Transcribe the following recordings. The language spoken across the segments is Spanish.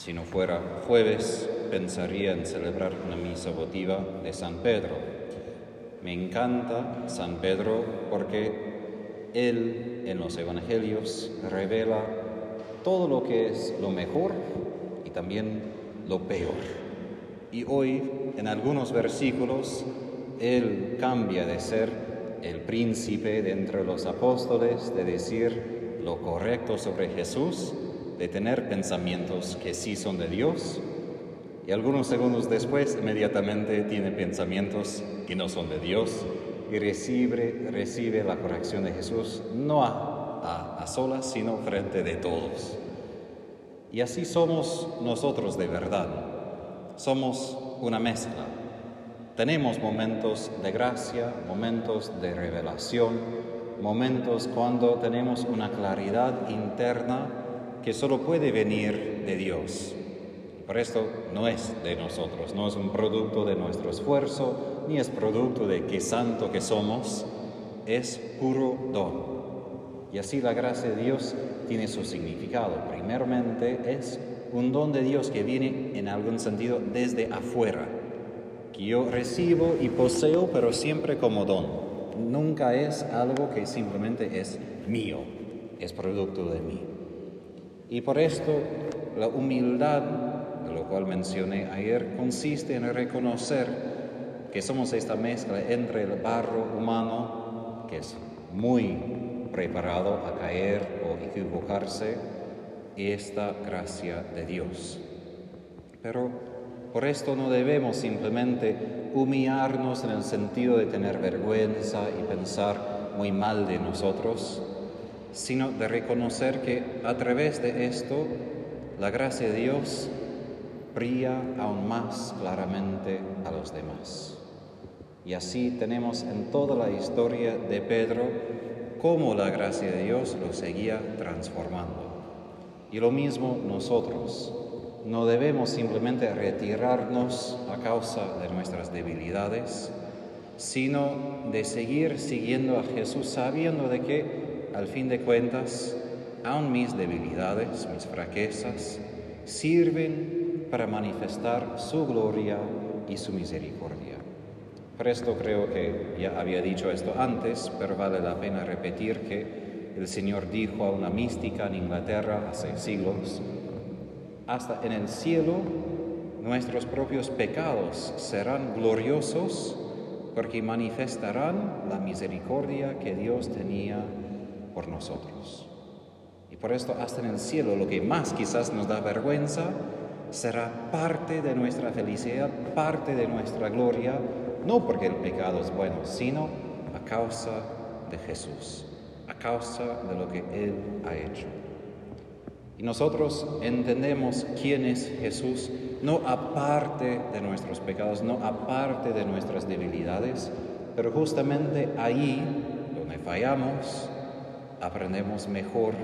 Si no fuera jueves, pensaría en celebrar una misa votiva de San Pedro. Me encanta San Pedro porque él en los evangelios revela todo lo que es lo mejor y también lo peor. Y hoy, en algunos versículos, él cambia de ser el príncipe de entre los apóstoles, de decir lo correcto sobre Jesús, de tener pensamientos que sí son de Dios, y algunos segundos después inmediatamente tiene pensamientos que no son de Dios y recibe, recibe la corrección de Jesús no a, a solas, sino frente de todos. Y así somos nosotros de verdad. Somos una mezcla. Tenemos momentos de gracia, momentos de revelación, momentos cuando tenemos una claridad interna que solo puede venir de Dios. Por esto no es de nosotros, no es un producto de nuestro esfuerzo, ni es producto de qué santo que somos, es puro don. Y así la gracia de Dios tiene su significado. Primeramente es un don de Dios que viene en algún sentido desde afuera, que yo recibo y poseo, pero siempre como don. Nunca es algo que simplemente es mío, es producto de mí. Y por esto la humildad, de lo cual mencioné ayer, consiste en reconocer que somos esta mezcla entre el barro humano, que es muy preparado a caer o equivocarse, y esta gracia de Dios. Pero por esto no debemos simplemente humillarnos en el sentido de tener vergüenza y pensar muy mal de nosotros, sino de reconocer que a través de esto la gracia de Dios brilla aún más claramente a los demás. Y así tenemos en toda la historia de Pedro cómo la gracia de Dios lo seguía transformando. Y lo mismo nosotros. No debemos simplemente retirarnos a causa de nuestras debilidades, sino de seguir siguiendo a Jesús sabiendo de que, al fin de cuentas, aun mis debilidades, mis fraquezas, sirven para manifestar su gloria y su misericordia. Por esto creo que ya había dicho esto antes, pero vale la pena repetir que el Señor dijo a una mística en Inglaterra hace siglos, hasta en el cielo nuestros propios pecados serán gloriosos porque manifestarán la misericordia que Dios tenía por nosotros. Y por esto hasta en el cielo lo que más quizás nos da vergüenza será parte de nuestra felicidad, parte de nuestra gloria, no porque el pecado es bueno, sino a causa de Jesús, a causa de lo que Él ha hecho. Y nosotros entendemos quién es Jesús, no aparte de nuestros pecados, no aparte de nuestras debilidades, pero justamente ahí donde fallamos, aprendemos mejor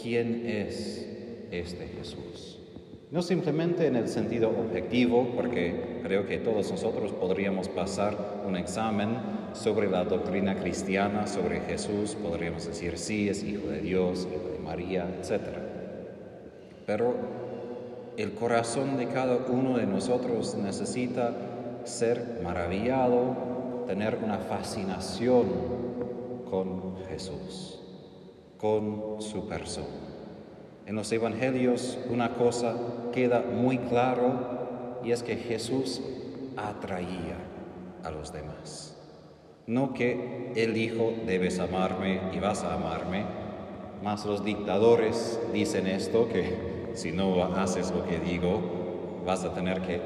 quién es este Jesús. No simplemente en el sentido objetivo, porque creo que todos nosotros podríamos pasar un examen sobre la doctrina cristiana, sobre Jesús, podríamos decir sí, es hijo de Dios, hijo de María, etc. Pero el corazón de cada uno de nosotros necesita ser maravillado, tener una fascinación con Jesús, con su persona. En los evangelios una cosa queda muy claro y es que Jesús atraía a los demás. No que Él dijo, debes amarme y vas a amarme, mas los dictadores dicen esto, que si no haces lo que digo, vas a tener que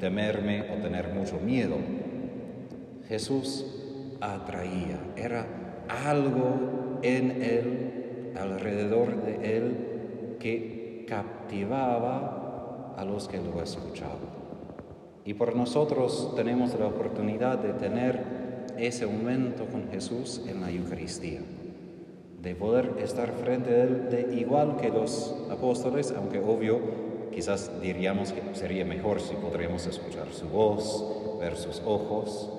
temerme o tener mucho miedo. Jesús atraía, era algo en Él, alrededor de Él, que captivaba a los que lo escuchaban. Y por nosotros tenemos la oportunidad de tener ese momento con Jesús en la Eucaristía, de poder estar frente a Él de igual que los apóstoles, aunque obvio, quizás diríamos que sería mejor si podríamos escuchar su voz, ver sus ojos,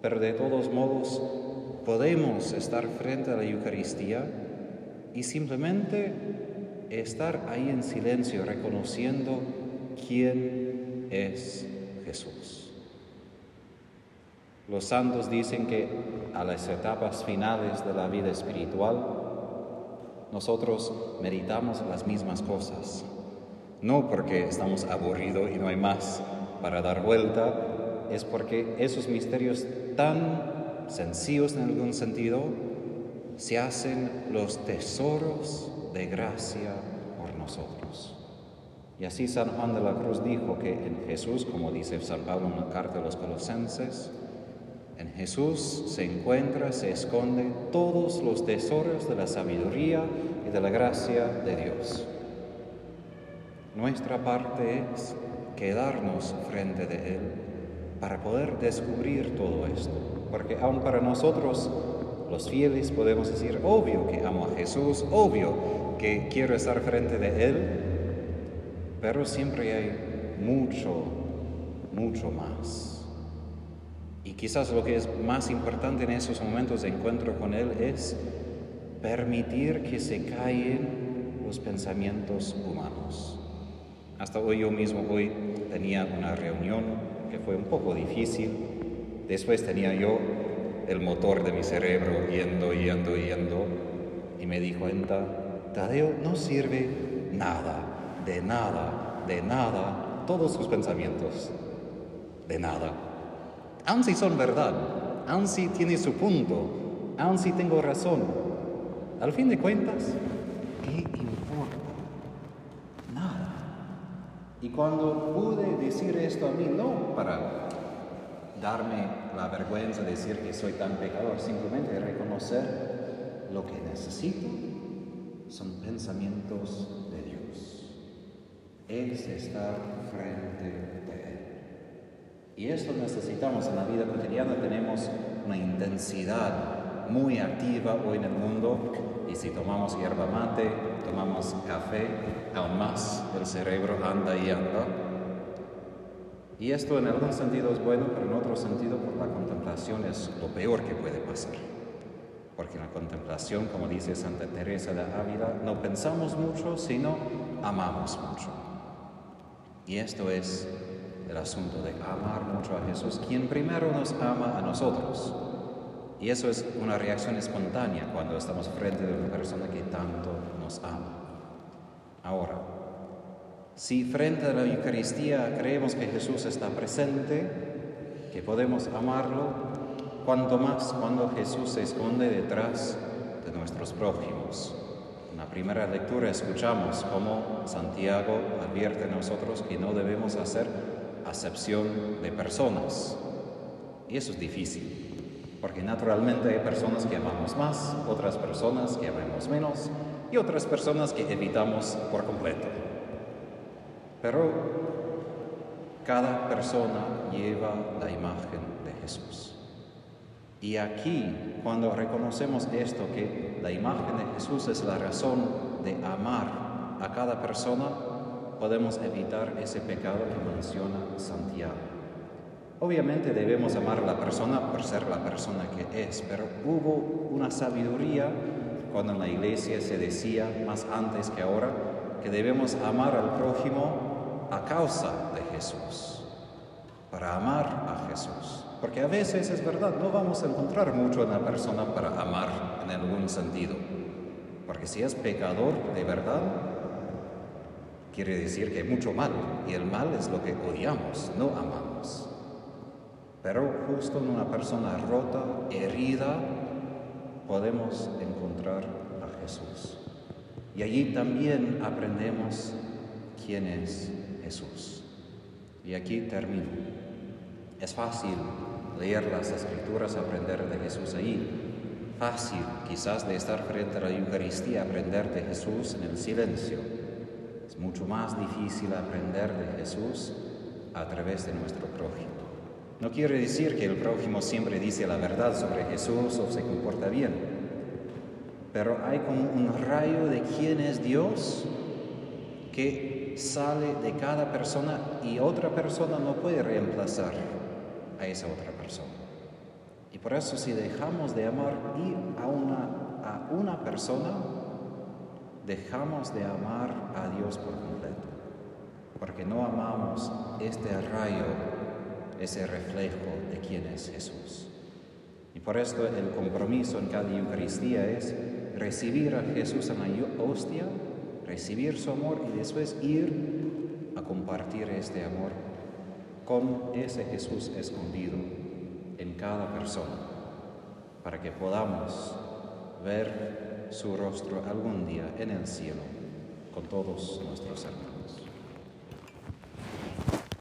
pero de todos modos podemos estar frente a la Eucaristía y simplemente estar ahí en silencio reconociendo quién es Jesús. Los santos dicen que a las etapas finales de la vida espiritual, nosotros meditamos las mismas cosas. No porque estamos aburridos y no hay más para dar vuelta, es porque esos misterios tan sencillos en algún sentido se hacen los tesoros de gracia por nosotros. Y así San Juan de la Cruz dijo que en Jesús, como dice San Pablo en la carta de los Colosenses, en Jesús se encuentra, se esconde todos los tesoros de la sabiduría y de la gracia de Dios. Nuestra parte es quedarnos frente de Él para poder descubrir todo esto. Porque aun para nosotros, los fieles, podemos decir, obvio que amo a Jesús, obvio que quiero estar frente de Él, pero siempre hay mucho, mucho más. Y quizás lo que es más importante en esos momentos de encuentro con Él es permitir que se callen los pensamientos humanos. Hasta hoy yo mismo, hoy tenía una reunión que fue un poco difícil. Después tenía yo el motor de mi cerebro yendo, yendo, yendo. Y me di cuenta, Tadeo no sirve nada, de nada, de nada, todos sus pensamientos, de nada. Aun si son verdad, aun si tiene su punto, aun si tengo razón, al fin de cuentas, Y cuando pude decir esto a mí, no para darme la vergüenza de decir que soy tan pecador, simplemente reconocer lo que necesito son pensamientos de Dios. Es estar frente de Él. Y esto necesitamos en la vida cotidiana. Tenemos una intensidad muy activa hoy en el mundo y si tomamos hierba mate, tomamos café, aún más el cerebro anda y anda. Y esto en algún sentido es bueno, pero en otro sentido por la contemplación es lo peor que puede pasar. Porque en la contemplación, como dice Santa Teresa de Ávila, no pensamos mucho, sino amamos mucho. Y esto es el asunto de amar mucho a Jesús, quien primero nos ama a nosotros. Y eso es una reacción espontánea cuando estamos frente a una persona que tanto nos ama. Ahora, si frente a la Eucaristía creemos que Jesús está presente, que podemos amarlo, cuanto más cuando Jesús se esconde detrás de nuestros prójimos. En la primera lectura escuchamos cómo Santiago advierte a nosotros que no debemos hacer acepción de personas. Y eso es difícil. Porque naturalmente hay personas que amamos más, otras personas que amamos menos y otras personas que evitamos por completo. Pero cada persona lleva la imagen de Jesús. Y aquí, cuando reconocemos esto, que la imagen de Jesús es la razón de amar a cada persona, podemos evitar ese pecado que menciona Santiago. Obviamente debemos amar a la persona por ser la persona que es, pero hubo una sabiduría cuando en la iglesia se decía, más antes que ahora, que debemos amar al prójimo a causa de Jesús, para amar a Jesús. Porque a veces es verdad, no vamos a encontrar mucho en la persona para amar en algún sentido. Porque si es pecador de verdad, quiere decir que hay mucho mal, y el mal es lo que odiamos, no amamos. Pero justo en una persona rota, herida, podemos encontrar a Jesús. Y allí también aprendemos quién es Jesús. Y aquí termino. Es fácil leer las escrituras, aprender de Jesús allí. Fácil quizás de estar frente a la Eucaristía, aprender de Jesús en el silencio. Es mucho más difícil aprender de Jesús a través de nuestro prójimo. No quiere decir que el prójimo siempre dice la verdad sobre Jesús o se comporta bien, pero hay como un rayo de quién es Dios que sale de cada persona y otra persona no puede reemplazar a esa otra persona. Y por eso si dejamos de amar a una, a una persona, dejamos de amar a Dios por completo, porque no amamos este rayo, ese reflejo de quién es Jesús. Y por esto el compromiso en cada Eucaristía es recibir a Jesús en la hostia, recibir su amor y después ir a compartir este amor con ese Jesús escondido en cada persona, para que podamos ver su rostro algún día en el cielo con todos nuestros hermanos.